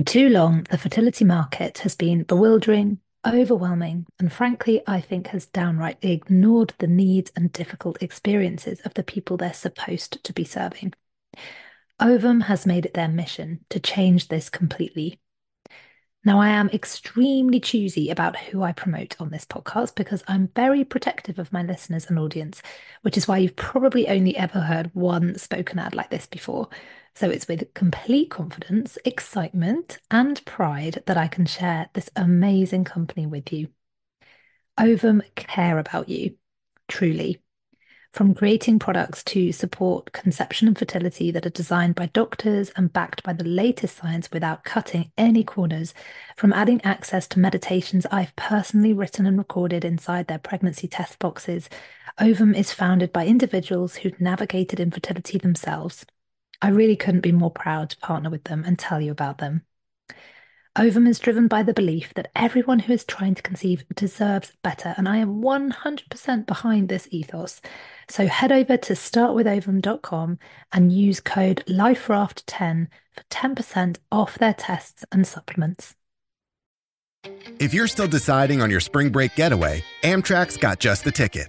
For too long, the fertility market has been bewildering, overwhelming, and frankly, I think has downright ignored the needs and difficult experiences of the people they're supposed to be serving. Ovum has made it their mission to change this completely. Now, I am extremely choosy about who I promote on this podcast because I'm very protective of my listeners and audience, which is why you've probably only ever heard one spoken ad like this before. So it's with complete confidence, excitement, and pride that I can share this amazing company with you. Ovum care about you, truly from creating products to support conception and fertility that are designed by doctors and backed by the latest science without cutting any corners, from adding access to meditations I've personally written and recorded inside their pregnancy test boxes. Ovum is founded by individuals who've navigated infertility themselves. I really couldn't be more proud to partner with them and tell you about them. Ovum is driven by the belief that everyone who is trying to conceive deserves better, and I am 100% behind this ethos. So head over to startwithovum.com and use code LifeRaft10 for 10% off their tests and supplements. If you're still deciding on your spring break getaway, Amtrak's got just the ticket.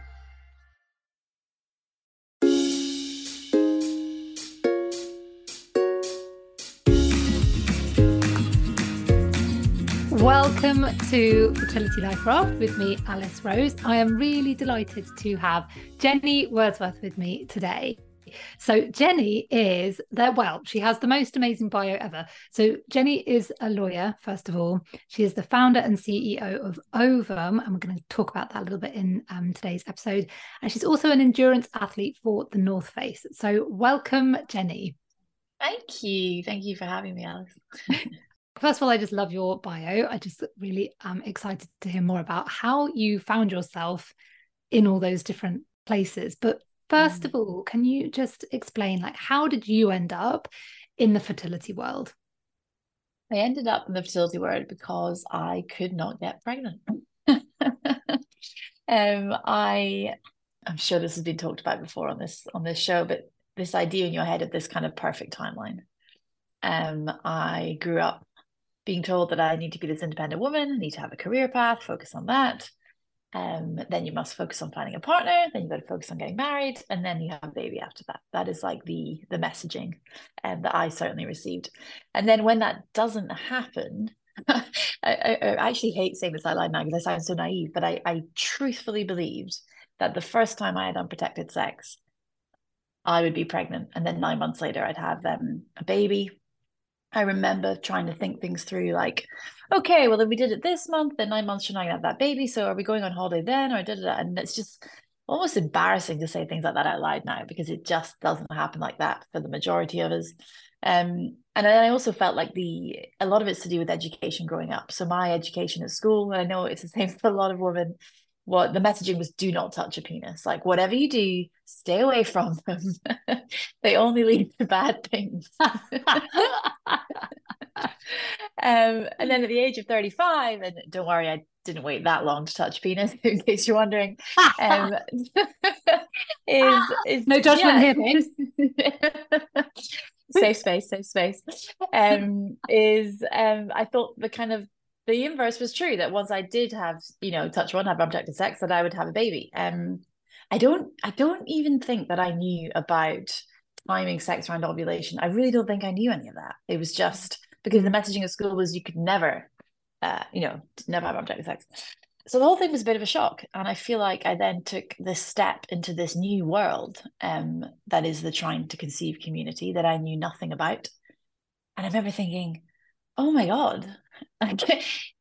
Welcome to Fertility Life Raft with me, Alice Rose. I am really delighted to have Jenny Wordsworth with me today. So, Jenny is there. Well, she has the most amazing bio ever. So, Jenny is a lawyer, first of all. She is the founder and CEO of Ovum, and we're going to talk about that a little bit in um, today's episode. And she's also an endurance athlete for the North Face. So, welcome, Jenny. Thank you. Thank you for having me, Alice. First of all, I just love your bio. I just really am excited to hear more about how you found yourself in all those different places. But first mm. of all, can you just explain like how did you end up in the fertility world? I ended up in the fertility world because I could not get pregnant. um, I I'm sure this has been talked about before on this on this show, but this idea in your head of this kind of perfect timeline. Um, I grew up being told that I need to be this independent woman, I need to have a career path, focus on that. Um, then you must focus on finding a partner. Then you got to focus on getting married, and then you have a baby after that. That is like the the messaging, um, that I certainly received. And then when that doesn't happen, I, I, I, actually hate saying this out loud now because I sound so naive, but I, I truthfully believed that the first time I had unprotected sex, I would be pregnant, and then nine months later I'd have um, a baby, I remember trying to think things through like, okay, well, if we did it this month, then nine months from now I have that baby. So are we going on holiday then? Or did it? And it's just almost embarrassing to say things like that out loud now because it just doesn't happen like that for the majority of us. Um, and I also felt like the a lot of it's to do with education growing up. So my education at school, and I know it's the same for a lot of women, what the messaging was do not touch a penis. Like whatever you do stay away from them. They only lead to bad things. Um, and then at the age of 35 and don't worry i didn't wait that long to touch penis in case you're wondering um, is, is no judgment yeah. here safe space safe space. Um is um i thought the kind of the inverse was true that once I did have, you know, touch one, have unprotected sex, that I would have a baby. Um, I don't, I don't even think that I knew about timing sex around ovulation. I really don't think I knew any of that. It was just because the messaging at school was you could never, uh, you know, never have unprotected sex. So the whole thing was a bit of a shock, and I feel like I then took this step into this new world, um, that is the trying to conceive community that I knew nothing about, and I remember thinking, oh my god,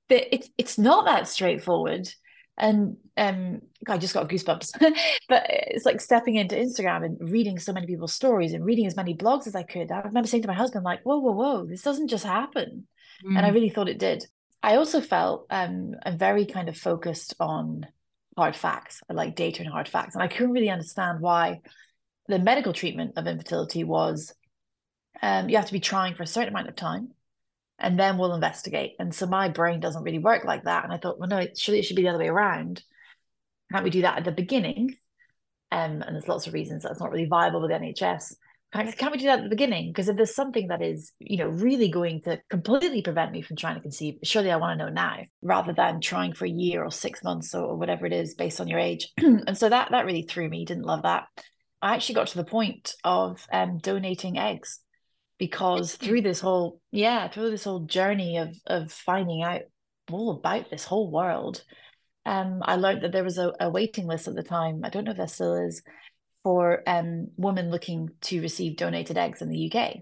it's it's not that straightforward and um I just got goosebumps but it's like stepping into Instagram and reading so many people's stories and reading as many blogs as I could I remember saying to my husband like whoa whoa whoa this doesn't just happen mm. and I mm. really thought it did I also felt um I'm very kind of focused on hard facts. I like data and hard facts. And I couldn't really understand why the medical treatment of infertility was um, you have to be trying for a certain amount of time and then we'll investigate. And so my brain doesn't really work like that. And I thought, well, no, it should, it should be the other way around. Can't we do that at the beginning? Um, and there's lots of reasons that's not really viable with NHS. Can't, can't we do that at the beginning? Because if there's something that is, you know, really going to completely prevent me from trying to conceive, surely I want to know now rather than trying for a year or six months or, whatever it is based on your age. and so that that really threw me. Didn't love that. I actually got to the point of um, donating eggs because through this whole yeah through this whole journey of of finding out all about this whole world um i learned that there was a, a waiting list at the time i don't know if there still is for um women looking to receive donated eggs in the uk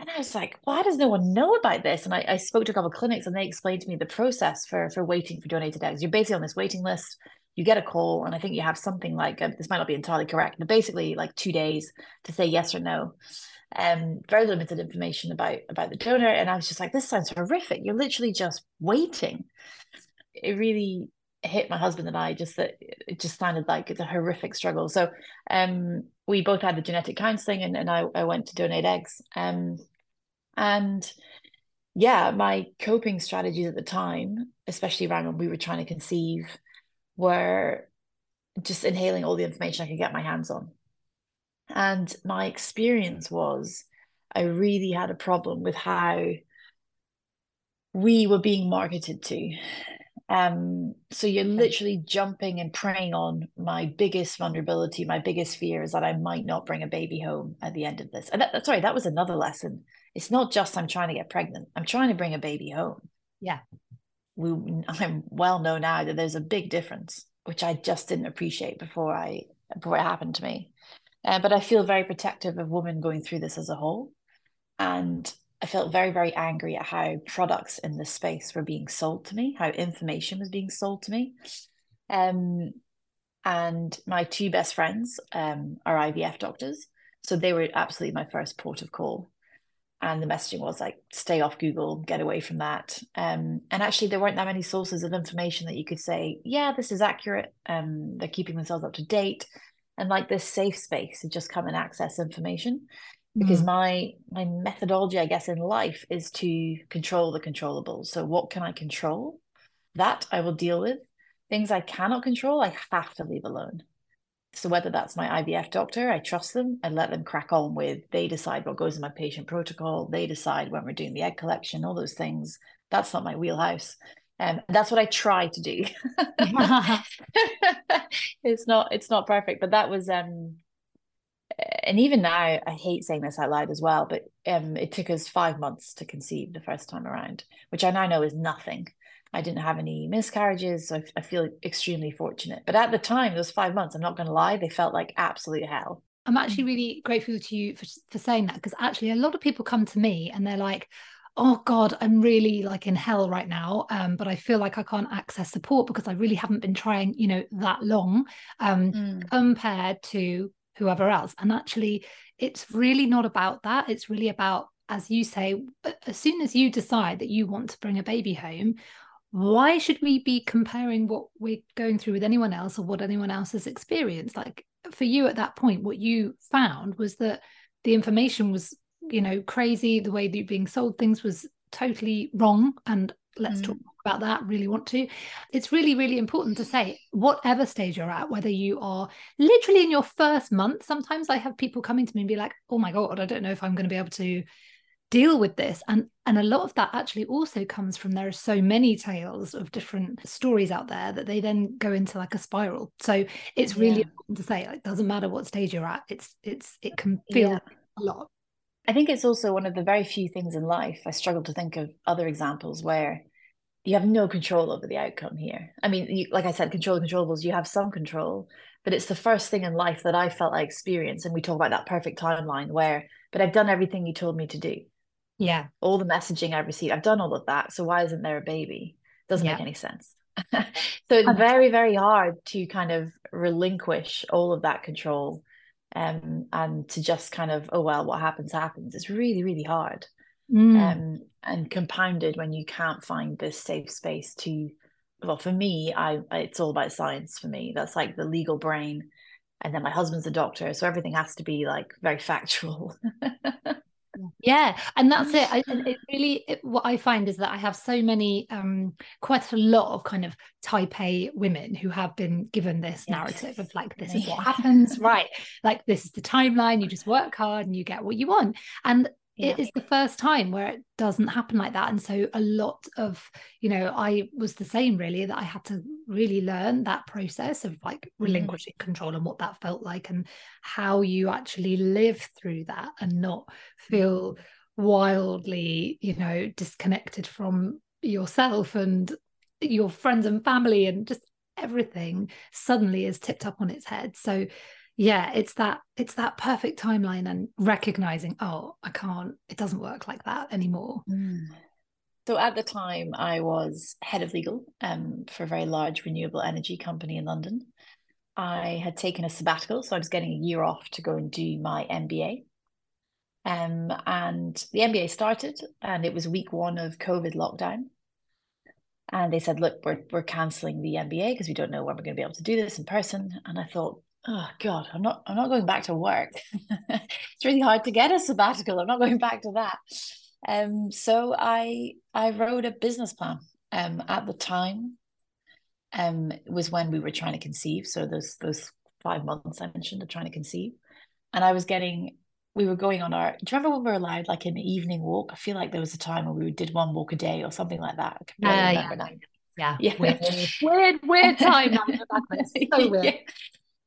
and I was like, why does no one know about this? And I, I spoke to a couple of clinics and they explained to me the process for, for waiting for donated eggs. You're basically on this waiting list. You get a call, and I think you have something like uh, this might not be entirely correct, but basically like two days to say yes or no um, very limited information about about the donor, and I was just like, this sounds horrific. You're literally just waiting. It really hit my husband and I just that it just sounded like it's a horrific struggle. So um, we both had the genetic counseling, and, and I, I went to donate eggs. Um, and yeah, my coping strategies at the time, especially around when we were trying to conceive, were just inhaling all the information I could get my hands on. And my experience was I really had a problem with how we were being marketed to. Um, so you're literally jumping and preying on my biggest vulnerability, my biggest fear is that I might not bring a baby home at the end of this. And that, sorry, that was another lesson. It's not just I'm trying to get pregnant, I'm trying to bring a baby home. Yeah. We, I'm well known now that there's a big difference, which I just didn't appreciate before I before it happened to me. Uh, but I feel very protective of women going through this as a whole. And I felt very, very angry at how products in this space were being sold to me, how information was being sold to me. Um, and my two best friends um, are IVF doctors. So they were absolutely my first port of call. And the messaging was like, stay off Google, get away from that. Um, and actually, there weren't that many sources of information that you could say, yeah, this is accurate. Um, they're keeping themselves up to date and like this safe space to just come and access information because mm. my my methodology i guess in life is to control the controllable so what can i control that i will deal with things i cannot control i have to leave alone so whether that's my ivf doctor i trust them i let them crack on with they decide what goes in my patient protocol they decide when we're doing the egg collection all those things that's not my wheelhouse um, that's what I try to do. it's not it's not perfect, but that was um and even now I hate saying this out loud as well, but um it took us five months to conceive the first time around, which I now know is nothing. I didn't have any miscarriages, so I, I feel extremely fortunate. But at the time, those five months, I'm not going to lie, they felt like absolute hell. I'm actually really grateful to you for, for saying that because actually a lot of people come to me and they're like, oh god i'm really like in hell right now um, but i feel like i can't access support because i really haven't been trying you know that long um, mm. compared to whoever else and actually it's really not about that it's really about as you say as soon as you decide that you want to bring a baby home why should we be comparing what we're going through with anyone else or what anyone else has experienced? Like for you at that point what you found was that the information was you know crazy. The way that you're being sold things was totally wrong. And let's mm. talk about that really want to. It's really really important to say whatever stage you're at whether you are literally in your first month sometimes i have people coming to me and be like oh my god i don't know if i'm going to be able to deal with this and and a lot of that actually also comes from there are so many tales of different stories out there that they then go into like a spiral so it's really yeah. important to say like doesn't matter what stage you're at it's it's it can feel yeah. a lot I think it's also one of the very few things in life. I struggle to think of other examples where you have no control over the outcome here. I mean, you, like I said, control controllables, you have some control, but it's the first thing in life that I felt I experienced. And we talk about that perfect timeline where, but I've done everything you told me to do. Yeah. All the messaging I've received, I've done all of that. So why isn't there a baby? Doesn't yeah. make any sense. so it's very, very hard to kind of relinquish all of that control um, and to just kind of oh well what happens happens it's really really hard mm. um, and compounded when you can't find this safe space to well for me I it's all about science for me that's like the legal brain and then my husband's a doctor so everything has to be like very factual yeah and that's it. I, it really it, what i find is that i have so many um quite a lot of kind of type a women who have been given this yes. narrative of like this is what happens right? Like this is the timeline you just work hard and you get what you want. And yeah. it is the first time where it doesn't happen like that and so a lot of you know i was the same really that i had to really learn that process of like mm-hmm. relinquishing mm. control and what that felt like and how you actually live through that and not feel wildly you know disconnected from yourself and your friends and family and just everything suddenly is tipped up on its head so yeah it's that it's that perfect timeline and recognizing oh i can't it doesn't work like that anymore. Mm. so at the time i was head of legal um, for a very large renewable energy company in london. I had taken a sabbatical so i was getting a year off to go and do my mba um, and the mba started and it was week one of covid lockdown. And they said look we're, we're cancelling the mba because we don't know when we're going to be able to do this in person. And i thought oh god i'm not i'm not going back to work. It's really hard to get a sabbatical. I'm not going back to that. Um so i i wrote a business plan um at the time um was when we were trying to conceive. So those those five months i mentioned of trying to conceive. And i was getting we were going on our do you remember when we were allowed like an evening walk? I feel like there was a time when we did one walk a day or something like that. Uh, yeah. yeah. Yeah. Weird. Weird, weird time. So weird. Yeah.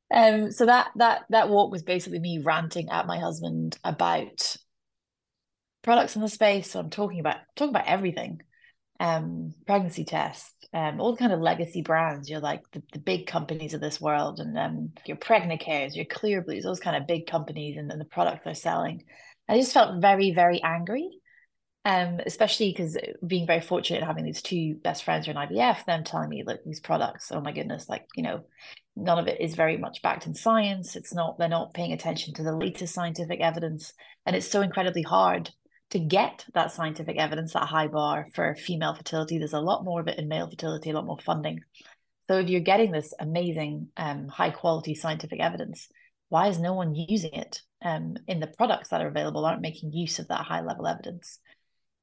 Um, so that that that walk was basically me ranting at my husband about products in the space. So I'm talking about talking about everything, um, pregnancy tests, um, all kind of legacy brands. You're like the, the big companies of this world, and um, your Pregnacare, your Clearblues, those kind of big companies, and, and the products they're selling. I just felt very very angry. Um, especially because being very fortunate in having these two best friends who are in IVF, them telling me like these products, oh my goodness, like you know, none of it is very much backed in science. It's not they're not paying attention to the latest scientific evidence. And it's so incredibly hard to get that scientific evidence that high bar for female fertility. There's a lot more of it in male fertility a lot more funding. So if you're getting this amazing um, high quality scientific evidence why is no one using it? Um, in the products that are available aren't making use of that high level evidence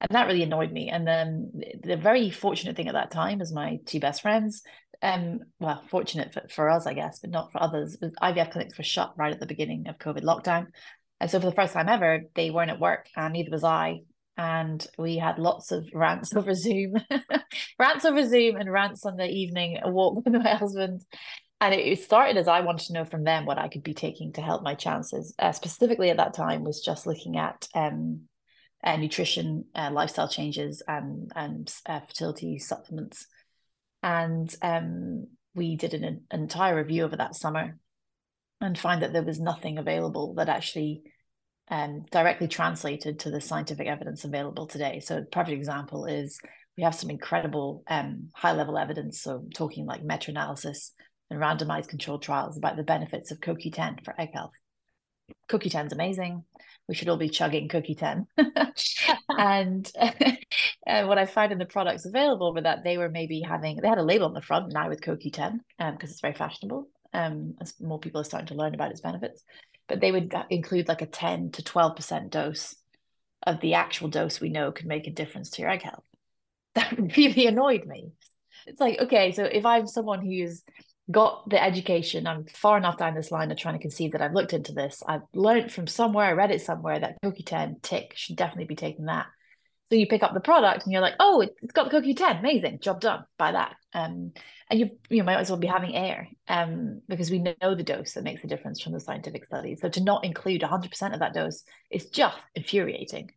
and that really annoyed me and then the very fortunate thing at that time is my two best friends um, well, fortunate for, for us, I guess, but not for others. IVF clinics were shut right at the beginning of COVID lockdown. And so for the first time ever, they weren't at work and neither was I. And we had lots of rants over Zoom, rants over Zoom and rants on the evening walk with my husband. And it started as I wanted to know from them what I could be taking to help my chances. Uh, specifically at that time was just looking at um, uh, nutrition, uh, lifestyle changes, and and uh, fertility supplements and um, we did an, an, entire review over that summer and find that there was nothing available that actually um, directly translated to the scientific evidence available today. So, a perfect example is we have some incredible um, high level evidence. So, talking like meta analysis and randomized controlled trials about the benefits of CoQ10 for egg health. CoQ10 is amazing. We should all be chugging CoQ10 and uh, what i find in the products available were that they were maybe having they had a label on the front now with CoQ10 because um, it's very fashionable um, as more people are starting to learn about its benefits. But they would include like a 10 to 12% dose of the actual dose we know can make a difference to your egg health. That really annoyed me. It's like okay so if i'm someone who's got the education. I'm far enough down this line of trying to conceive that I've looked into this. I've learned from somewhere, I read it somewhere that CoQ10 tick should definitely be taking that. So you pick up the product and you're like, oh, it's got the CoQ10, amazing, job done, buy that. Um, and you you might as well be having air um, because we know the dose that makes the difference from the scientific studies. So to not include 100% of that dose is just infuriating.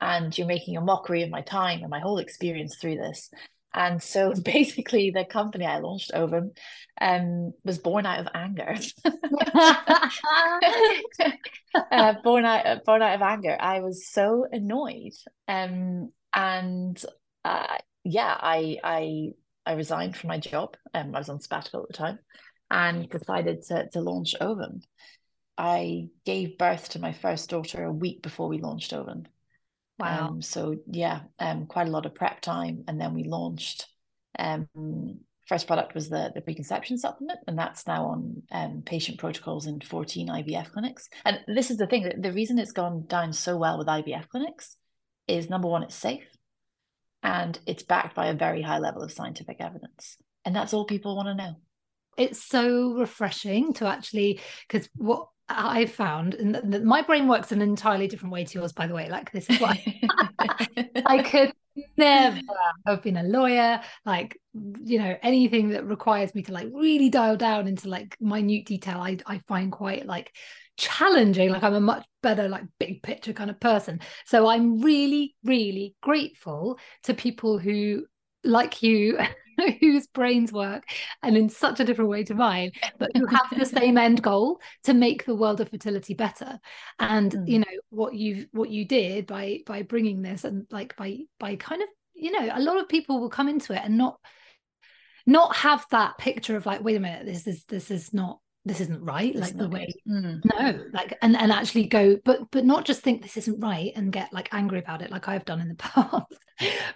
And you're making a mockery of my time and my whole experience through this. And so basically, the company I launched, Ovum, um, was born out of anger. uh, born out, born out of anger. I was so annoyed, um, and uh, yeah, I, I, I resigned from my job. Um, I was on sabbatical at the time, and decided to to launch Ovum. I gave birth to my first daughter a week before we launched Ovum. Wow. Um, so yeah, um, quite a lot of prep time, and then we launched um, first product was the, the preconception supplement, and that's now on um, patient protocols in 14 IVF clinics. And this is the thing that the reason it's gone down so well with IVF clinics is number one, it's safe and it's backed by a very high level of scientific evidence. And that's all people want to know. It's so refreshing to actually, because what I found, and my brain works in an entirely different way to yours, by the way. Like, this is why I could never have been a lawyer like you know anything that requires me to like really dial down into like minute detail i i find quite like challenging like i'm a much better like big picture kind of person so i'm really really grateful to people who like you whose brains work and in such a different way to mine but who have the same end goal to make the world of fertility better and mm. you know what you what you did by by bringing this and like by by kind of you know a lot of people will come into it and not not have that picture of like wait a minute this is this is not this isn't right like the way mm. no like and and actually go but but not just think this isn't right and get like angry about it like i've done in the past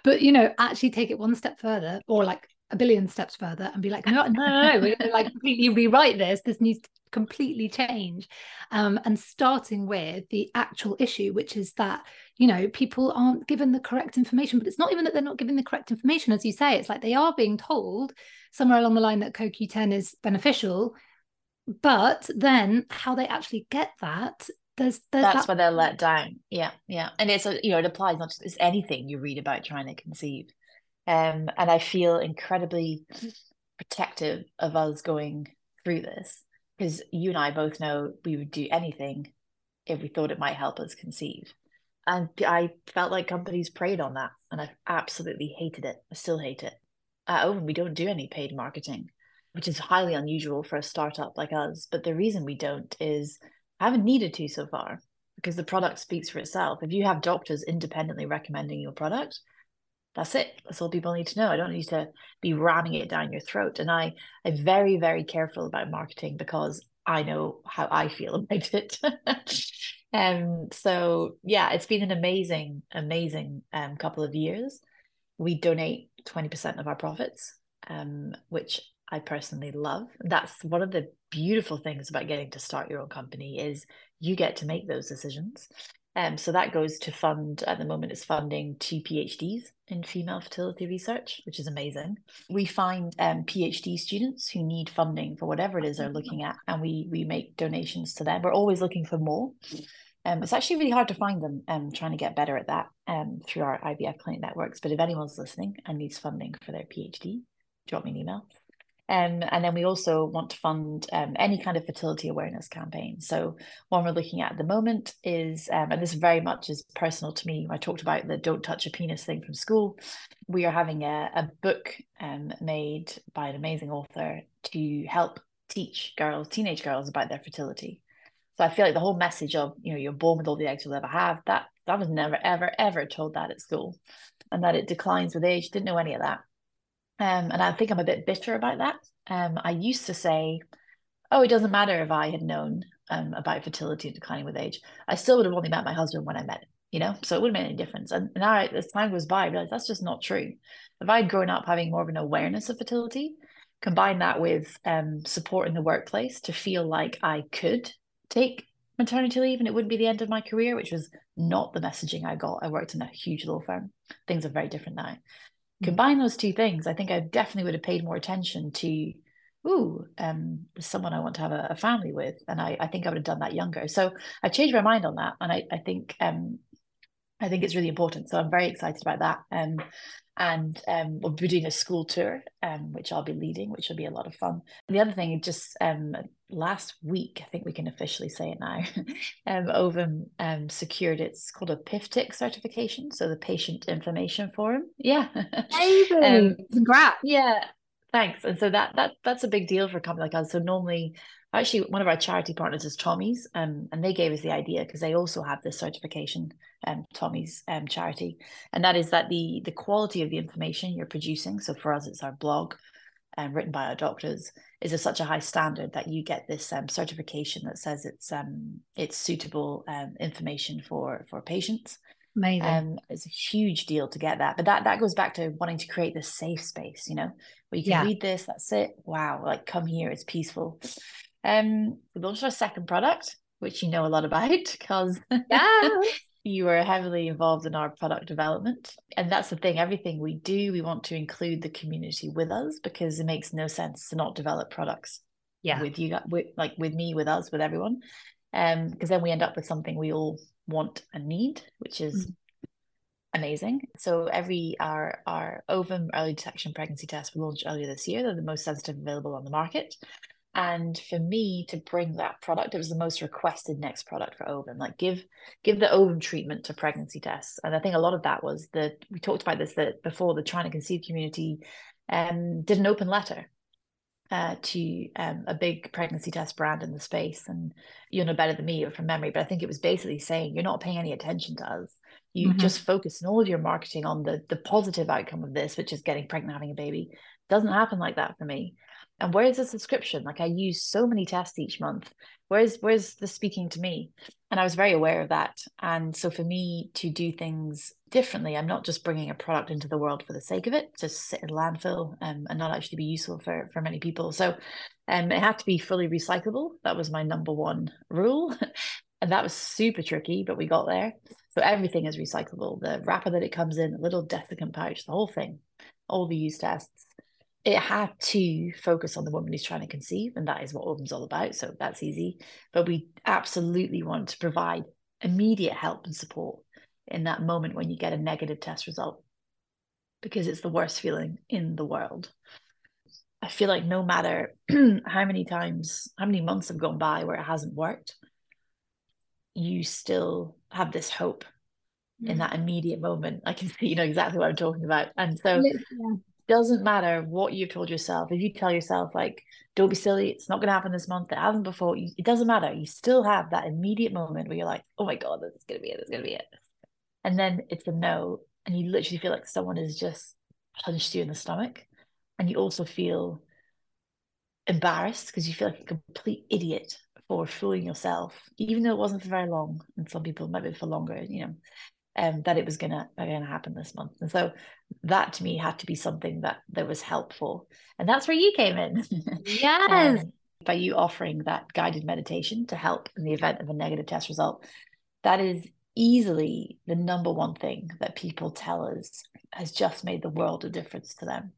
but you know actually take it one step further or like a billion steps further and be like no no no, no. we're gonna like completely rewrite this this needs to completely change um, and starting with the actual issue which is that you know people aren't given the correct information but it's not even that they're not given the correct information as you say it's like they are being told somewhere along the line that CoQ10 is beneficial but then how they actually get that there's, there's that's that... where they're let down. Yeah yeah. And it's a you know it applies not just it's anything you read about trying to conceive. Um and i feel incredibly protective of us going through this because you and i both know we would do anything if we thought it might help us conceive. And i felt like companies preyed on that and i absolutely hated it. I still hate it. At Ovum we don't do any paid marketing which is highly unusual for a startup like us. But the reason we don't is I haven't needed to so far because the product speaks for itself. If you have doctors independently recommending your product, that's it. That's all people need to know. I don't need to be ramming it down your throat. And I I'm very, very careful about marketing because I know how I feel about it. um so yeah, it's been an amazing, amazing um couple of years. We donate 20% of our profits, um, which I personally love. That's one of the beautiful things about getting to start your own company is you get to make those decisions. Um, so that goes to fund at the moment it's funding two PhDs in female fertility research, which is amazing. We find um, PhD students who need funding for whatever it is they're looking at, and we we make donations to them. We're always looking for more. Um, it's actually really hard to find them. Um, trying to get better at that um, through our IVF clinic networks. But if anyone's listening and needs funding for their PhD, drop me an email. Um, and then we also want to fund um, any kind of fertility awareness campaign. So one we're looking at at the moment is, um, and this very much is personal to me. I talked about the "don't touch a penis" thing from school. We are having a, a book um, made by an amazing author to help teach girls, teenage girls, about their fertility. So I feel like the whole message of you know you're born with all the eggs you'll ever have that that was never ever ever told that at school, and that it declines with age. Didn't know any of that. Um, and I think I'm a bit bitter about that. Um, I used to say, oh, it doesn't matter if I had known um, about fertility and declining with age. I still would have only met my husband when I met him, you know? So it wouldn't make any difference. And now as time goes by, I realize that's just not true. If I'd grown up having more of an awareness of fertility, combine that with um, support in the workplace to feel like I could take maternity leave and it wouldn't be the end of my career, which was not the messaging I got. I worked in a huge law firm. Things are very different now. Mm. combine those two things, I think I definitely would have paid more attention to, ooh, um, someone I want to have a, a, family with. And I, I think I would have done that younger. So I changed my mind on that. And I, I think um, I think it's really important. So I'm very excited about that. Um, and um, we'll be doing a school tour, um, which I'll be leading, which will be a lot of fun. The other thing, just um, last week, I think we can officially say it now, um, Ovum um, secured it's called a PIF TICK certification, so the Patient Information Forum. Yeah, amazing! um, Congrats! Yeah, thanks. And so that that that's a big deal for a company like us. So normally actually one of our charity partners is Tommy's, um, and they gave us the idea because they also have this certification, um, Tommy's um, charity, and that is that the the quality of the information you're producing. So for us, it's our blog, um, written by our doctors, is of such a high standard that you get this um, certification that says it's um it's suitable um, information for for patients. Amazing. Um, it's a huge deal to get that. But that that goes back to wanting to create this safe space, you know, where you can Yeah. read this, that's it. Wow, like come here, it's peaceful. Um, we launched our second product, which you know a lot about because Yeah. you were heavily involved in our product development. And that's the thing, everything we do, we want to include the community with us because it makes no sense to not develop products Yeah. with you, with like with me, with us, with everyone. Um, because then we end up with something we all want and need, which is Mm. amazing. So every our our ovum early detection pregnancy test we launched earlier this year. They're the most sensitive available on the market. And for me to bring that product, it was the most requested next product for ovum. Like give give the ovum treatment to pregnancy tests. And I think a lot of that was that we talked about this that before the trying to conceive community um did an open letter uh, to um, a big pregnancy test brand in the space. And you know better than me from memory, but I think it was basically saying you're not paying any attention to us. You Mhm. just focus on all of your marketing on the the positive outcome of this, which is getting pregnant, having a baby. Doesn't happen like that for me. And where's the subscription? Like I use so many tests each month. Where's where's the speaking to me? And I was very aware of that. And so for me to do things differently, I'm not just bringing a product into the world for the sake of it, to sit in landfill um, and not actually be useful for for many people. So um, it had to be fully recyclable. That was my number one rule. and that was super tricky, but we got there. So everything is recyclable. The wrapper that it comes in, the little desiccant pouch, the whole thing, all the use tests. It had to focus on the woman who's trying to conceive, and that is what Ovum's all about. So that's easy. But we absolutely want to provide immediate help and support in that moment when you get a negative test result, because it's the worst feeling in the world. I feel like no matter how many times, how many months have gone by where it hasn't worked, you still have this hope in mm. that immediate moment. I can see, you know, exactly what I'm talking about. And so Yeah. Doesn't matter what you've told yourself. If you tell yourself like, don't be silly, it's not going to happen this month, it hasn't before, it doesn't matter. You still have that immediate moment where you're like, oh my God, this is going to be it, this is going to be it. And then it's a no. And you literally feel like someone has just punched you in the stomach. And you also feel embarrassed because you feel like a complete idiot for fooling yourself, even though it wasn't for very long. And some people might be for longer, you know, um, that it was gonna gonna happen this month. And so that to me had to be something that there was helpful. And that's where you came in. Yes. Um, by you offering that guided meditation to help in the event of a negative test result. That is easily the number one thing that people tell us has just made the world a difference to them.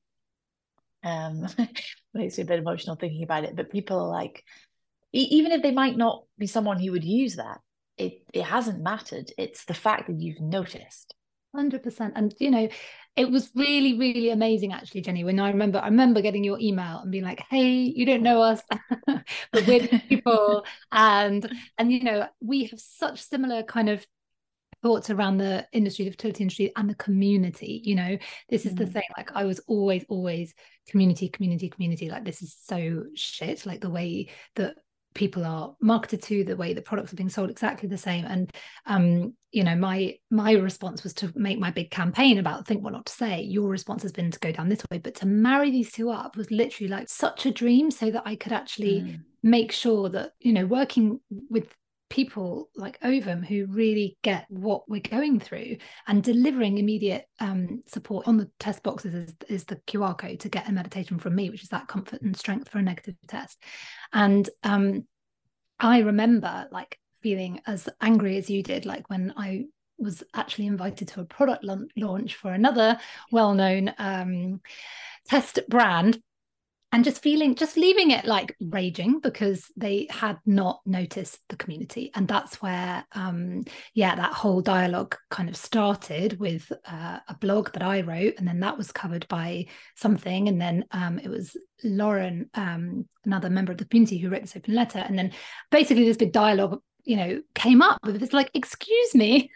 Um, makes me a bit emotional thinking about it, but people are like, e- even if they might not be someone who would use that, it it hasn't mattered. It's the fact that you've noticed. Hundred percent, and you know, it was really, really amazing actually, Jenny. When I remember, I remember getting your email and being like, "Hey, you don't know us, but we're people," and and you know, we have such similar kind of thoughts around the industry, the fertility industry, and the community. You know, this is the Mm. thing. Like, I was always, always community, community, community. Like, this is so shit. Like the way that people are marketed to the way the products are being sold exactly the same. And um you know my my response was to make my big campaign about think what not to say. Your response has been to go down this way. But to marry these two up was literally like such a dream so that i could actually Mm. make sure that you know working with people like ovum who really get what we're going through and delivering immediate um, support on the test boxes is, is the qr code to get a meditation from me which is that comfort and strength for a negative test. And um, i remember like feeling as angry as you did like when i was actually invited to a product laun- launch for another well-known um, test brand and just feeling just leaving it like raging because they had not noticed the community. And that's where um yeah that whole dialogue kind of started with uh, a blog that i wrote and then that was covered by something. And then um it was lauren um another member of the community who wrote this open letter. And then basically this big dialogue you know came up with it's like excuse me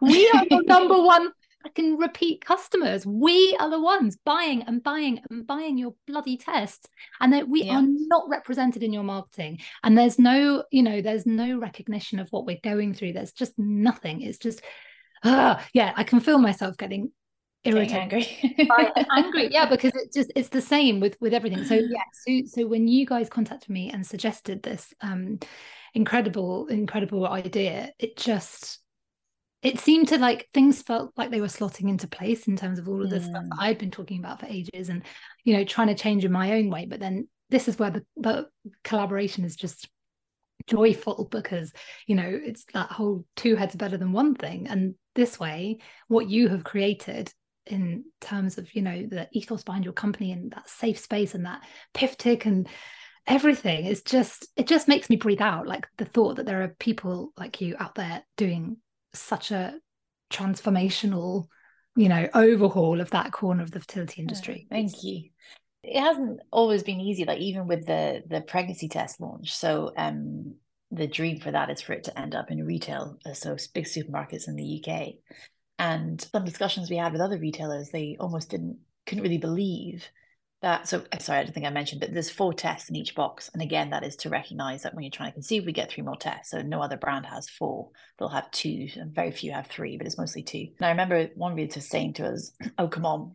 we are the number one fucking repeat customers. We are the ones buying and buying and buying your bloody tests, and that we Yeah. are not represented in your marketing. And there's no, you know, there's no recognition of what we're going through. There's just nothing. It's just, ah, yeah, I can feel myself getting Getting irritated. angry. angry yeah because it just it's the same with with everything so yeah so so when you guys contacted me and suggested this um incredible incredible idea it just it seemed to like things felt like they were slotting into place in terms of all of the Mm. stuff that I'd been talking about for ages and you know trying to change in my own way but then this is where the, the collaboration is just joyful because you know it's that whole two heads are better than one thing and this way what you have created in terms of you know the ethos behind your company and that safe space and that PIF TICK and everything is just it just makes me breathe out like the thought that there are people like you out there doing such a transformational you know overhaul of that corner of the fertility industry Thank you. It hasn't always been easy, like even with the the pregnancy test launch. So um the dream for that is for it to end up in retail, uh, so big supermarkets in the UK. And some discussions we had with other retailers, they almost didn't couldn't really believe that. So uh, sorry, I don't think I mentioned, but there's four tests in each box. And again, that is to recognize that when you're trying to conceive, we get three more tests. So no other brand has four. They'll have two, and very few have three, but it's mostly two. And I remember one realtor saying to us, Oh, come on,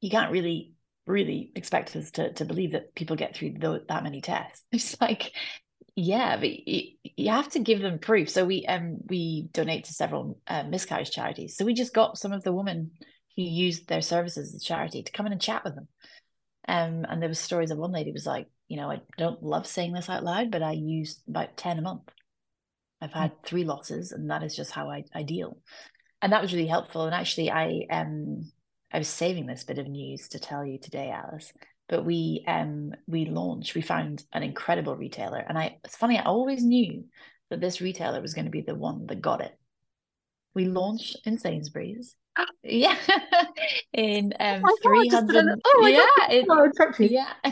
you can't really really expect us to, to believe that people get through th- that many tests. It's like, yeah, but you, you have to give them proof. So we um we donate to several uh, miscarriage charities. So we just got some of the women who used their services as a charity to come in and chat with them. Um, and there was stories of one lady was like, you know, I don't love saying this out loud, but I use about ten a month. I've had three losses, and that is just how I, I deal. And that was really helpful. And actually, I um I was saving this bit of news to tell you today, Alice. But we um we launched, we found an incredible retailer. And I it's funny, I always knew that this retailer was going to be the one that got it. We launched in Sainsbury's. Yeah. in um Oh my God, just 300 oh yeah, God, in- I'll interrupt you. yeah.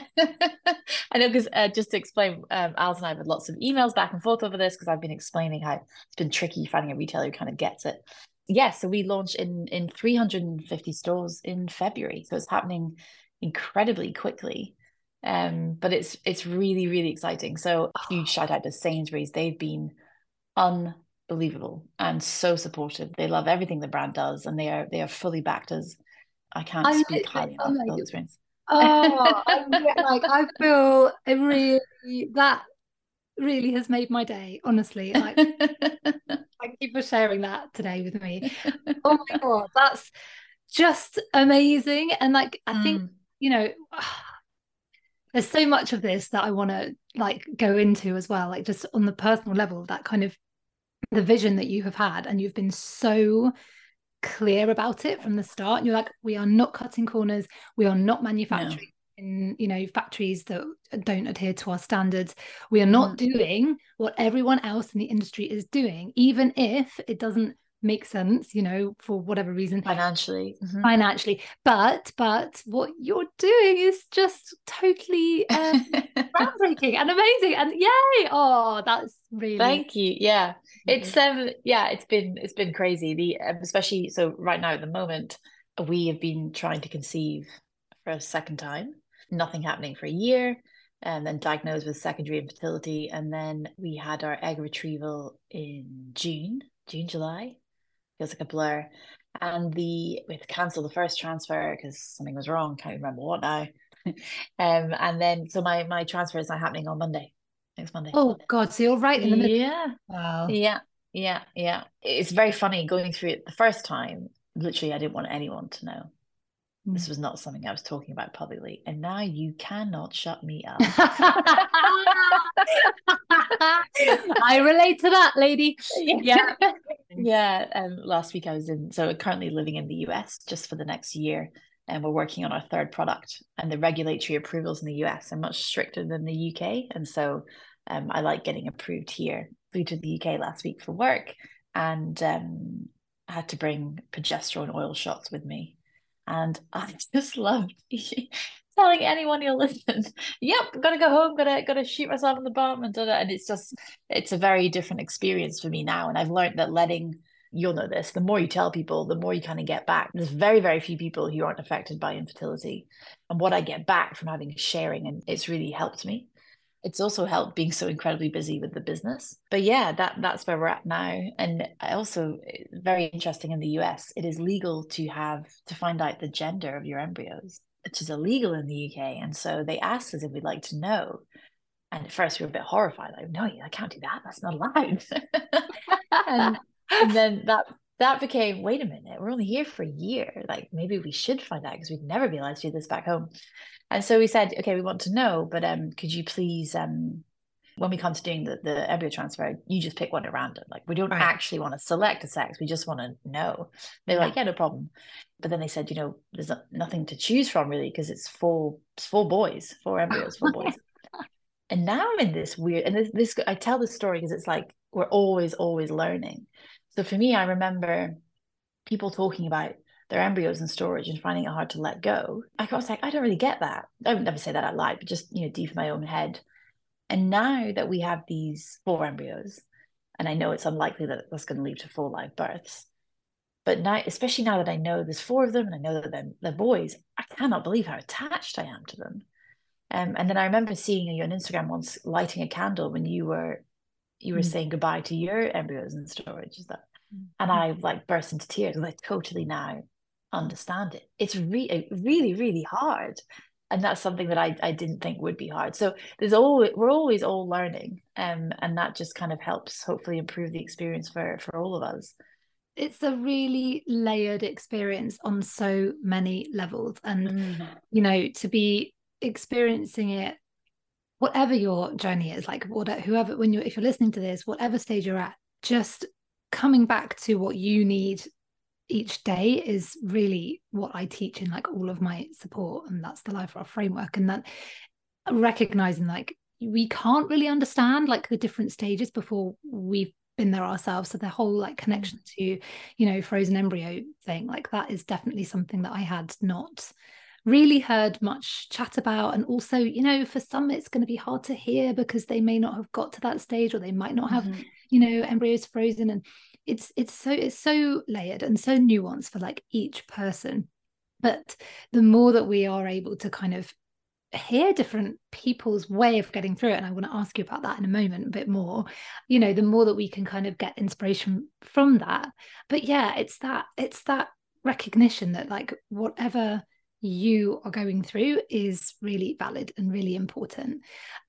I know because uh, just to explain, um, Alice and I have had lots of emails back and forth over this because I've been explaining how it's been tricky finding a retailer who kind of gets it. Yeah, so we launched in in 350 stores in February. So it's happening incredibly quickly. Um, but it's it's really, really exciting. So huge shout out to Sainsbury's. They've been unbelievable and so supportive. They love everything the brand does and they are they are fully backed as I can't I'm speak highly enough the experience. Oh, like I feel it really that really has made my day. Honestly, like thank you for sharing that today with me. Oh my god, that's just amazing. And like I think Mm. you know, there's so much of this that I want to like go into as well, like just on the personal level, that kind of the vision that you have had, and you've been so clear about it from the start. And you're like, we are not cutting corners, we are not manufacturing in you know factories that don't adhere to our standards. We are not mm. doing what everyone else in the industry is doing, even if it doesn't make sense, you know, for whatever reason financially. Mhm. financially but but what you're doing is just totally um, groundbreaking and amazing and yay oh that's really Thank you. Yeah, it's um yeah, it's been it's been crazy. The um, especially so right now at the moment, we have been trying to conceive for a second time. Nothing happening for a year, and then diagnosed with secondary infertility, and then we had our egg retrieval in June, June, July. Feels like a blur. And the we had to cancel the first transfer because something was wrong. Can't remember what now. um, and then so my my transfer is now happening on Monday, next Monday. oh god so you're right in the middle Yeah. wow Yeah, yeah, yeah. It's very funny going through it the first time. Literally, I didn't want anyone to know. This Mm. was not something I was talking about publicly. And now you cannot shut me up. I relate to that lady yeah Yeah. Yeah, um, last week I was in, so currently living in the US just for the next year. And we're working on our third product. And the regulatory approvals in the US are much stricter than the UK. And so um, I like getting approved here. Flew to the UK last week for work and um, had to bring progesterone oil shots with me. And I just loved telling anyone who'll listen, yep, gotta go home, gotta gotta shoot myself in the bum and da, and it's just it's a very different experience for me now. And I've learned that letting you'll know this, the more you tell people, the more you kind of get back. There's very, very few people who aren't affected by infertility. And what I get back from having sharing and it's really helped me. It's also helped being so incredibly busy with the business. But yeah, that that's where we're at now. And also very interesting in the US, it is legal to have to find out the gender of your embryos, which is illegal in the UK. And so they asked us if we'd like to know. And at first we were a bit horrified, like, no, I can't do that. That's not allowed. and, and then that that became wait a minute, we're only here for a year. Like maybe we should find out because we'd never be allowed to do this back home. And so we said, okay, we want to know, but um, could you please um when we come to doing the, the embryo transfer, you just pick one at random. Like we don't right. actually want to select a sex. We just want to know. They're yeah. like, yeah, no problem. But then they said, you know, there's nothing to choose from really because it's four, it's four boys, four embryos, four boys. and now I'm in this weird, and this, this I tell this story because it's like we're always, always learning. So for me, I remember people talking about their embryos in storage and finding it hard to let go. I was like, I don't really get that. I would never say that out loud, but just, you know, deep in my own head. And now that we have these four embryos, and I know it's unlikely that that's going to lead to four live births, but now, especially now that I know there's four of them and I know that they're, they're boys, I cannot believe how attached I am to them. Um, and then I remember seeing you on Instagram once lighting a candle when you were you were mm. saying goodbye to your embryos in storage. Is that? Mm. And I like burst into tears. I totally now understand it. It's really, really, really hard and that's something that I, I didn't think would be hard so there's always we're always all learning um, and that just kind of helps hopefully improve the experience for for all of us it's a really layered experience on so many levels and mm. you know to be experiencing it whatever your journey is like whatever whoever when you're if you're listening to this whatever stage you're at just coming back to what you need each day is really what I teach in like all of my support and that's the life raft framework and that recognizing like we can't really understand like the different stages before we've been there ourselves so the whole like connection mm. to you know frozen embryo thing like that is definitely something that I had not really heard much chat about and also you know for some it's going to be hard to hear because they may not have got to that stage or they might not have mm-hmm. you know embryos frozen and it's it's so it's so layered and so nuanced for like each person but the more that we are able to kind of hear different people's way of getting through it and i want to ask you about that in a moment a bit more you know the more that we can kind of get inspiration from that. But yeah it's that it's that recognition that like whatever you are going through is really valid and really important.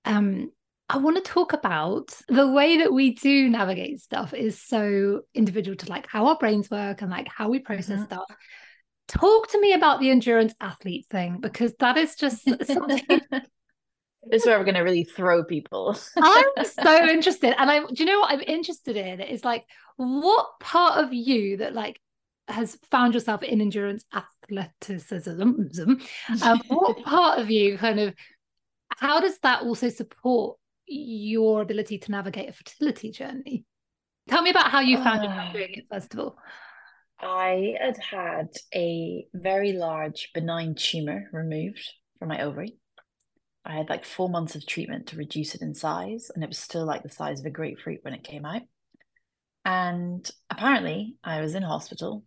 Um I want to talk about the way that we do navigate stuff is so individual to like how our brains work and like how we process mm-hmm. stuff. Talk to me about the endurance athlete thing because that is just something. this is where we're going to really throw people. I'm so interested. And I, do you know what I'm interested in? Is like, what part of you that like has found yourself in endurance athleticism, um, what part of you kind of, how does that also support your ability to navigate a fertility journey. Tell me about how you found uh, yourself doing it, first of all. I had had a very large benign tumor removed from my ovary. I had like four months of treatment to reduce it in size, and it was still like the size of a grapefruit when it came out. And apparently, I was in hospital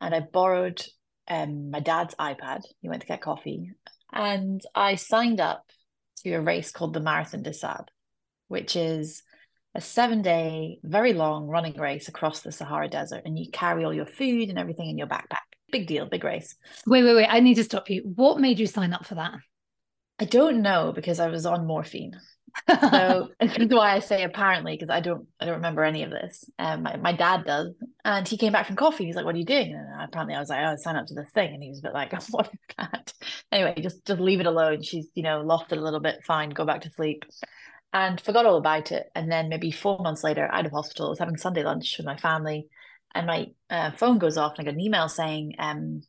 and I borrowed um, my dad's iPad. He went to get coffee, and I signed up to a race called the Marathon des Sables, which is a seven day, very long running race across the Sahara Desert. And you carry all your food and everything in your backpack. Big deal, big race. Wait, wait, wait. I need to stop you. What made you sign up for that? I don't know because I was on morphine. So that's why I say apparently because I don't I don't remember any of this. Um, my, my dad does, and he came back from coffee. He's like, "What are you doing?" And apparently I was like, "Oh, I sign up to this thing," and he was a bit like, "What is that?" Anyway, just just leave it alone. She's you know lofted a little bit. Fine, go back to sleep, and forgot all about it. And then maybe four months later, out of hospital, I was having Sunday lunch with my family, and my uh, phone goes off, and I get an email saying, um,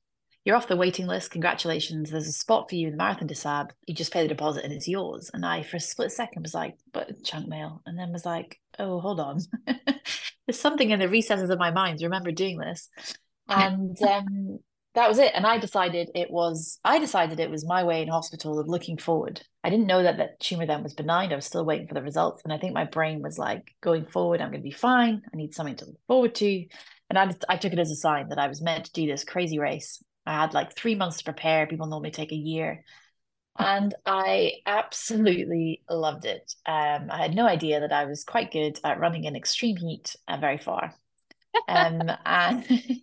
you're off the waiting list. Congratulations. There's a spot for you in the Marathon Sables. You just pay the deposit and it's yours. And I, for a split second, was like, but chunk mail. And then was like, oh, hold on. There's something in the recesses of my mind. Remember doing this. And um, that was it. And I decided it was, I decided it was my way in hospital of looking forward. I didn't know that that tumor then was benign. I was still waiting for the results. And I think my brain was like, going forward, I'm going to be fine. I need something to look forward to. And I, I took it as a sign that I was meant to do this crazy race I had like three months to prepare. People normally take a year. And I absolutely loved it. Um, I had no idea that I was quite good at running in extreme heat uh, very far. Um, and you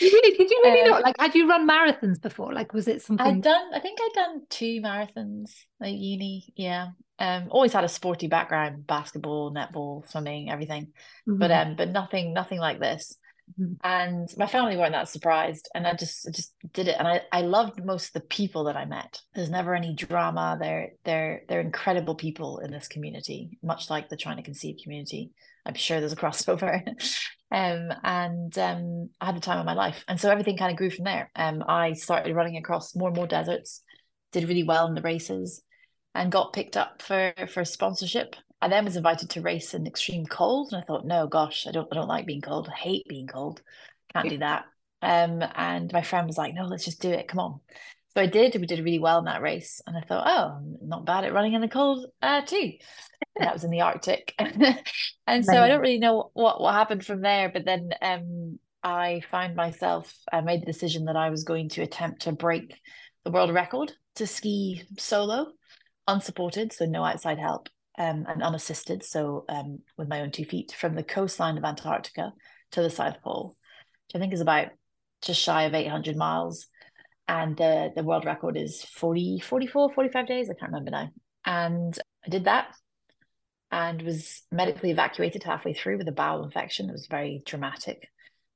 really, did you really uh, not like? Had you run marathons before? Like, was it something? I'd done. I think I'd done two marathons at uni. Yeah. Um, always had a sporty background: basketball, netball, swimming, everything. Mm-hmm. But um, but nothing, nothing like this. Mm-hmm. And my family weren't that surprised. And I just I just did it. And I, I loved most of the people that I met. There's never any drama. They're they're they're incredible people in this community, much like the trying to conceive community. I'm sure there's a crossover. um, and um, I had the time of my life. And so everything kind of grew from there. Um, I started running across more and more deserts, did really well in the races, and got picked up for for sponsorship I then was invited to race in extreme cold, and I thought, no, gosh, I don't, I don't like being cold. I hate being cold. Can't do that. Um, and my friend was like, no, let's just do it. Come on. So I did. We did really well in that race, and I thought, oh, I'm not bad at running in the cold uh, too. And that was in the Arctic, and so I don't really know what what happened from there. But then um, I find myself. I made the decision that I was going to attempt to break the world record to ski solo, unsupported, so no outside help um, and unassisted, so um, with my own two feet, from the coastline of Antarctica to the South Pole, which I think is about just shy of 800 miles. And the, the world record is 40, 44, 45 days. I can't remember now. And I did that and was medically evacuated halfway through with a bowel infection. It was very dramatic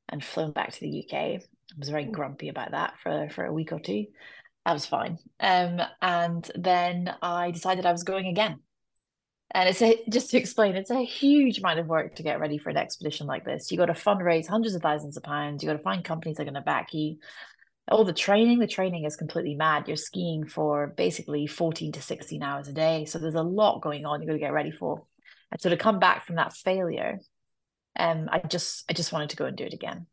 and flown back to the UK. I was very grumpy about that for, for a week or two. I was fine. Um, and then I decided I was going again and it's a, just to explain, it's a huge amount of work to get ready for an expedition like this. You got to fundraise hundreds of thousands of pounds. You got to find companies that are going to back you. All the training, the training is completely mad. You're skiing for basically 14 to 16 hours a day. So there's a lot going on you've got to get ready for. And so to come back from that failure, um, I just I just wanted to go and do it again.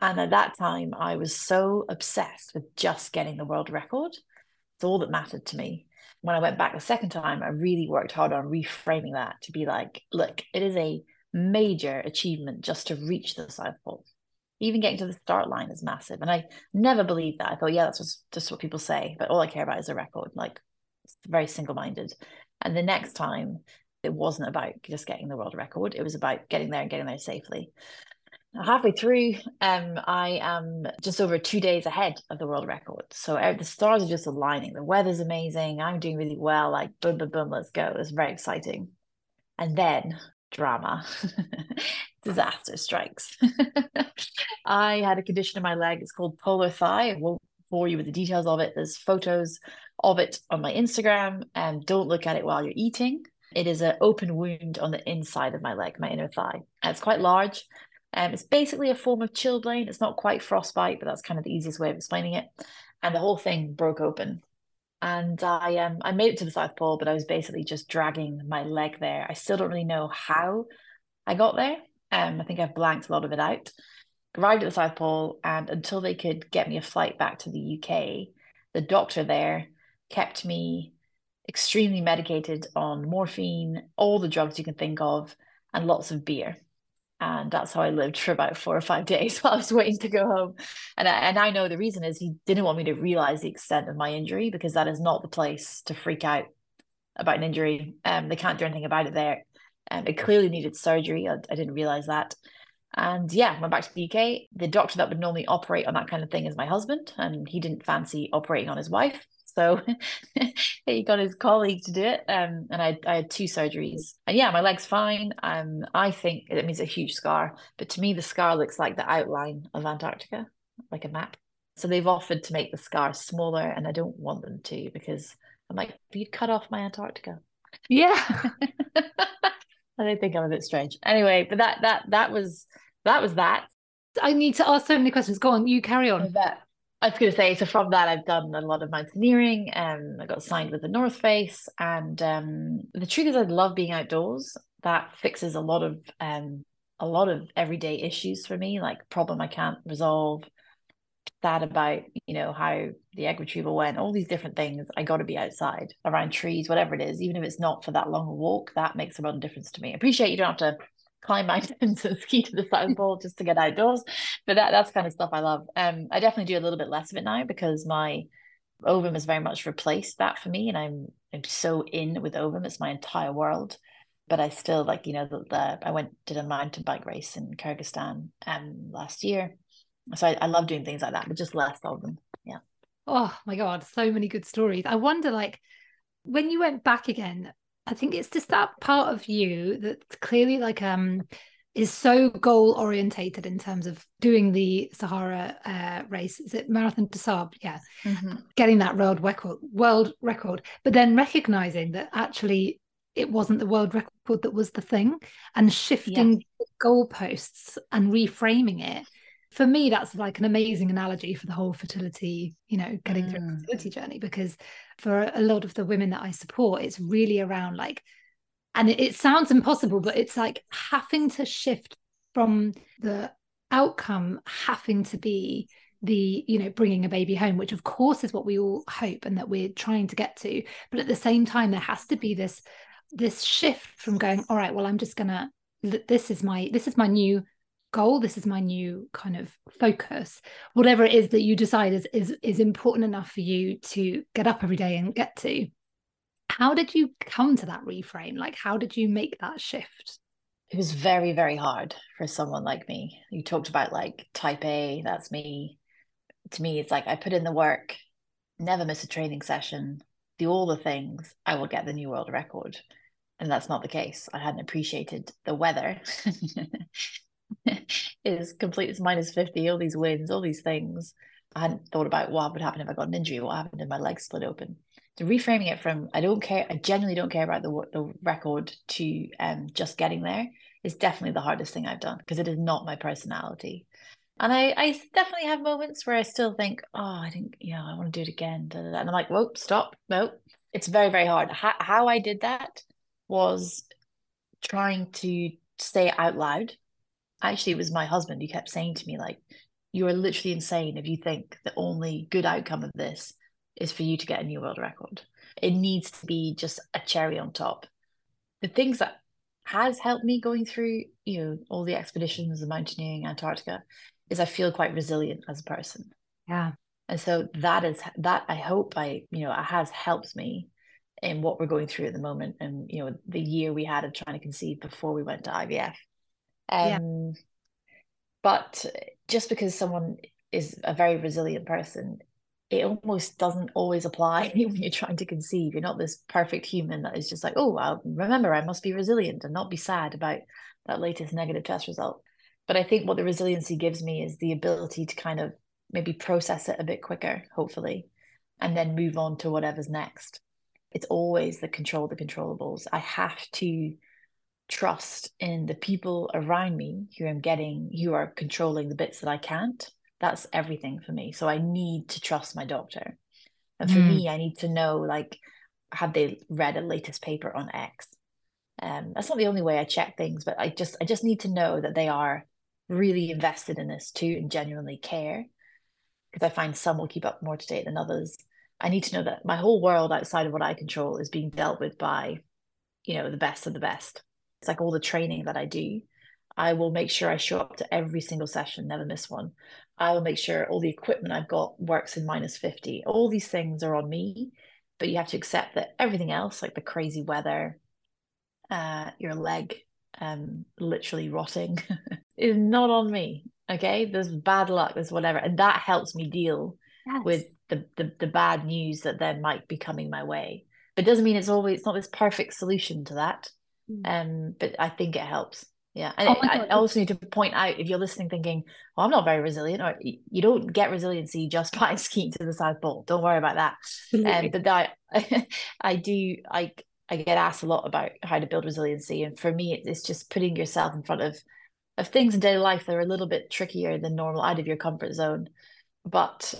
And at that time, I was so obsessed with just getting the world record. It's all that mattered to me when I went back the second time, I really worked hard on reframing that to be like, look, it is a major achievement just to reach the South Pole. Even getting to the start line is massive. And I never believed that. I thought, yeah, that's just what people say. But all I care about is a record. Like, it's very single minded. And the next time, it wasn't about just getting the world record, it was about getting there and getting there safely halfway through, um, I am just over two days ahead of the world record. So uh, the stars are just aligning. The weather's amazing. I'm doing really well. Like boom, boom, boom. Let's go. It's very exciting. And then drama, disaster strikes. I had a condition in my leg. It's called polar thigh. I won't bore you with the details of it. There's photos of it on my Instagram. And don't look at it while you're eating. It is an open wound on the inside of my leg, my inner thigh. And it's quite large. Um, it's basically a form of chilblain. It's not quite frostbite, but that's kind of the easiest way of explaining it. And the whole thing broke open. And I um I made it to the South Pole, but I was basically just dragging my leg there. I still don't really know how I got there. Um, I think I've blanked a lot of it out. Arrived at the South Pole, and until they could get me a flight back to the UK, the doctor there kept me extremely medicated on morphine, all the drugs you can think of, and lots of beer and that's how I lived for about four or five days while I was waiting to go home. And I, and I know the reason is he didn't want me to realize the extent of my injury because that is not the place to freak out about an injury. Um, they can't do anything about it there. Um, it clearly needed surgery. I, I didn't realize that. And yeah, went back to the UK. The doctor that would normally operate on that kind of thing is my husband, and he didn't fancy operating on his wife. So he got his colleague to do it. Um, and I, I had two surgeries. And yeah, my leg's fine. Um, I think it means a huge scar. But to me, the scar looks like the outline of Antarctica, like a map. So they've offered to make the scar smaller, and I don't want them to because I'm like, you cut off my Antarctica. Yeah. I don't think I'm a bit strange. Anyway, but that that that was that was that. I need to ask so many questions. Go on, you carry on. I bet. I was going to say, so from that, I've done a lot of mountaineering. and I got signed with the North Face, and um, the truth is, I love being outdoors. That fixes a lot of um, a lot of everyday issues for me, like problem I can't resolve, that about, you know, how the egg retrieval went, all these different things. I got to be outside around trees, whatever it is, even if it's not for that long a walk. That makes a lot of difference to me. I appreciate you don't have to climb mountains and ski to the South Pole just to get outdoors. But that that's kind of stuff I love. Um, I definitely do a little bit less of it now because my Ovum has very much replaced that for me, and I'm I'm so in with Ovum. It's my entire world. But I still like you know the, the I went did a mountain bike race in Kyrgyzstan um last year, so I, I love doing things like that, but just less of them. Yeah. Oh my god, so many good stories. I wonder like when you went back again I think it's just that part of you that's clearly like um is so goal orientated in terms of doing the Sahara uh, race. Is it Marathon des Sables? Yeah, mm-hmm. getting that world record, world record, but then recognizing that actually it wasn't the world record that was the thing, and shifting yeah. goalposts and reframing it. For me, that's like an amazing analogy for the whole fertility, you know, getting mm. through a fertility journey. Because for a lot of the women that I support, it's really around like and it, it sounds impossible but it's like having to shift from the outcome having to be the you know bringing a baby home which of course is what we all hope and that we're trying to get to but at the same time there has to be this this shift from going all right well i'm just gonna this is my this is my new goal this is my new kind of focus whatever it is that you decide is is is important enough for you to get up every day and get to how did you come to that reframe? Like, how did you make that shift? It was very, very hard for someone like me. You talked about like type A, that's me. To me, it's like I put in the work, never miss a training session, do all the things, I will get the new world record. And that's not the case. I hadn't appreciated the weather. is complete it's minus 50, all these wins, all these things. I hadn't thought about what would happen if I got an injury, what happened if my leg split open to reframing it from I don't care, I genuinely don't care about the the record to um just getting there is definitely the hardest thing I've done because it is not my personality. And I, I definitely have moments where I still think, oh, I think, you know, I want to do it again. And I'm like, whoa, stop. No, it's very, very hard. How, how I did that was trying to say out loud. Actually, it was my husband who kept saying to me, like, you are literally insane if you think the only good outcome of this is for you to get a new world record. It needs to be just a cherry on top. The things that has helped me going through, you know, all the expeditions, the mountaineering, Antarctica, is I feel quite resilient as a person. Yeah. And so that is that I hope I, you know, it has helped me in what we're going through at the moment and you know the year we had of trying to conceive before we went to IVF. Um yeah. but just because someone is a very resilient person it almost doesn't always apply when you're trying to conceive. You're not this perfect human that is just like, oh, well, remember, I must be resilient and not be sad about that latest negative test result. But I think what the resiliency gives me is the ability to kind of maybe process it a bit quicker, hopefully, and then move on to whatever's next. It's always the control the controllables. I have to trust in the people around me who I'm getting, who are controlling the bits that I can't that's everything for me. So i need to trust my doctor. And for mm. me i need to know like have they read a latest paper on x? Um that's not the only way i check things but i just i just need to know that they are really invested in this too and genuinely care because i find some will keep up more to date than others. I need to know that my whole world outside of what i control is being dealt with by you know the best of the best it's like all the training that i do I will make sure I show up to every single session, never miss one. I will make sure all the equipment I've got works in minus 50. All these things are on me, but you have to accept that everything else, like the crazy weather, uh, your leg um, literally rotting, is not on me. Okay. There's bad luck, there's whatever. And that helps me deal yes. with the, the, the bad news that then might be coming my way. But it doesn't mean it's always, it's not this perfect solution to that. Mm. Um, but I think it helps. Yeah. And oh I, I also need to point out if you're listening thinking, well, I'm not very resilient, or you don't get resiliency just by skiing to the South Pole. Don't worry about that. Um, but that I do, I, I get asked a lot about how to build resiliency. And for me, it's just putting yourself in front of, of things in daily life that are a little bit trickier than normal, out of your comfort zone. But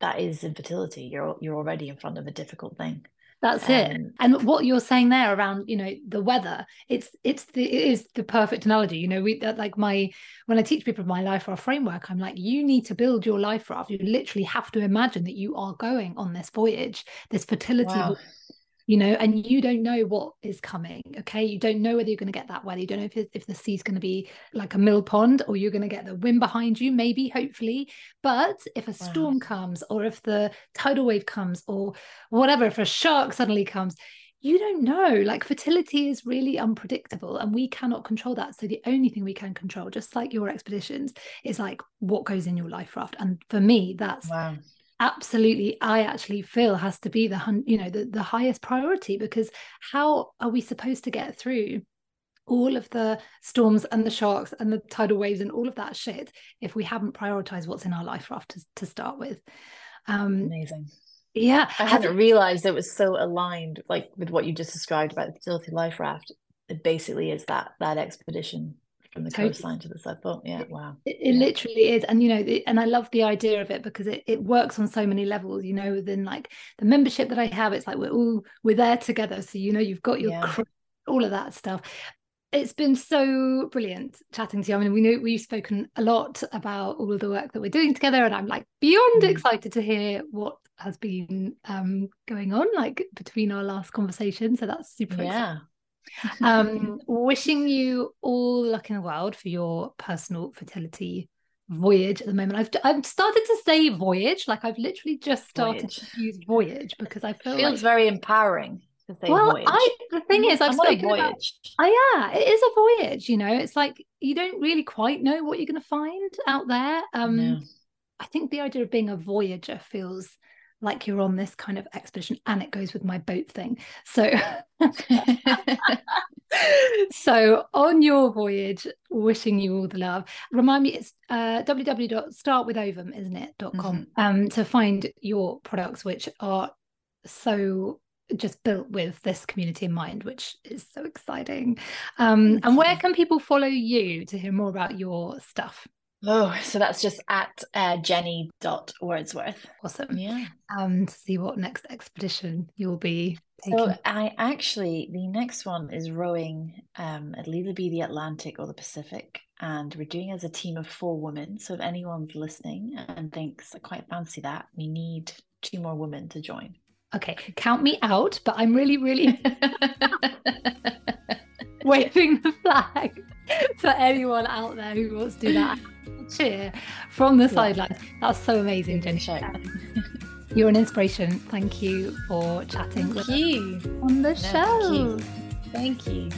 that is infertility. You're, you're already in front of a difficult thing. That's um, it. And what you're saying there around, you know, the weather, it's it's the it is the perfect analogy. You know, we that like my when I teach people my life raft framework, I'm like, you need to build your life raft. You literally have to imagine that you are going on this voyage, this fertility wow you know, and you don't know what is coming. Okay. You don't know whether you're going to get that weather. You don't know if, if the sea's going to be like a mill pond or you're going to get the wind behind you, maybe, hopefully. But if a wow. storm comes or if the tidal wave comes or whatever, if a shark suddenly comes, you don't know. Like fertility is really unpredictable and we cannot control that. So the only thing we can control, just like your expeditions, is like what goes in your life raft. And for me, that's wow absolutely i actually feel has to be the you know the, the highest priority because how are we supposed to get through all of the storms and the sharks and the tidal waves and all of that shit if we haven't prioritized what's in our life raft to, to start with. Um, Amazing. Yeah. I hadn't realized it was so aligned like with what you just described about the fertility life raft. It basically is that that expedition from the totally. coastline to the side boat. Yeah, wow. It, it yeah. literally is. And you know, the, and I love the idea of it because it, it works on so many levels, you know, within like the membership that I have, it's like we're all we're there together. So you know, you've got your yeah. all of that stuff it's been so brilliant chatting to you. I mean, we know we've spoken a lot about all of the work that we're doing together, and I'm like beyond mm. excited to hear what has been um, going on, like between our last conversation. So that's super yeah. Um, wishing you all the luck in the world for your personal fertility voyage at the moment. I've I've started to say voyage, like I've literally just started voyage. to use voyage because I feel feels like... very empowering to say well, voyage. I the thing is, I've spoken voyage. About, oh yeah, it is a voyage. You know, it's like you don't really quite know what you're going to find out there. Um, no. I think the idea of being a voyager feels like you're on this kind of expedition, and it goes with my boat thing. So, so on your voyage, wishing you all the love. Remind me, it's uh, www.startwithovum, isn't it? Dot com mm-hmm. um, to find your products, which are so just built with this community in mind, which is so exciting. Um, and where can people follow you to hear more about your stuff? Oh, so that's just at uh, jenny.wordsworth. Awesome. Yeah. Um, to see what next expedition you'll be taking. So I actually, the next one is rowing. Um, it'll either be the Atlantic or the Pacific. And we're doing as a team of four women. So if anyone's listening and thinks, I quite fancy that, we need two more women to join okay, count me out, but I'm really, really waving the flag for anyone out there who wants to do that. Cheer from the yeah. sidelines. That's so amazing, Jenny. You're an inspiration. Thank you for chatting Thank with you. on the no, show. You. Thank you.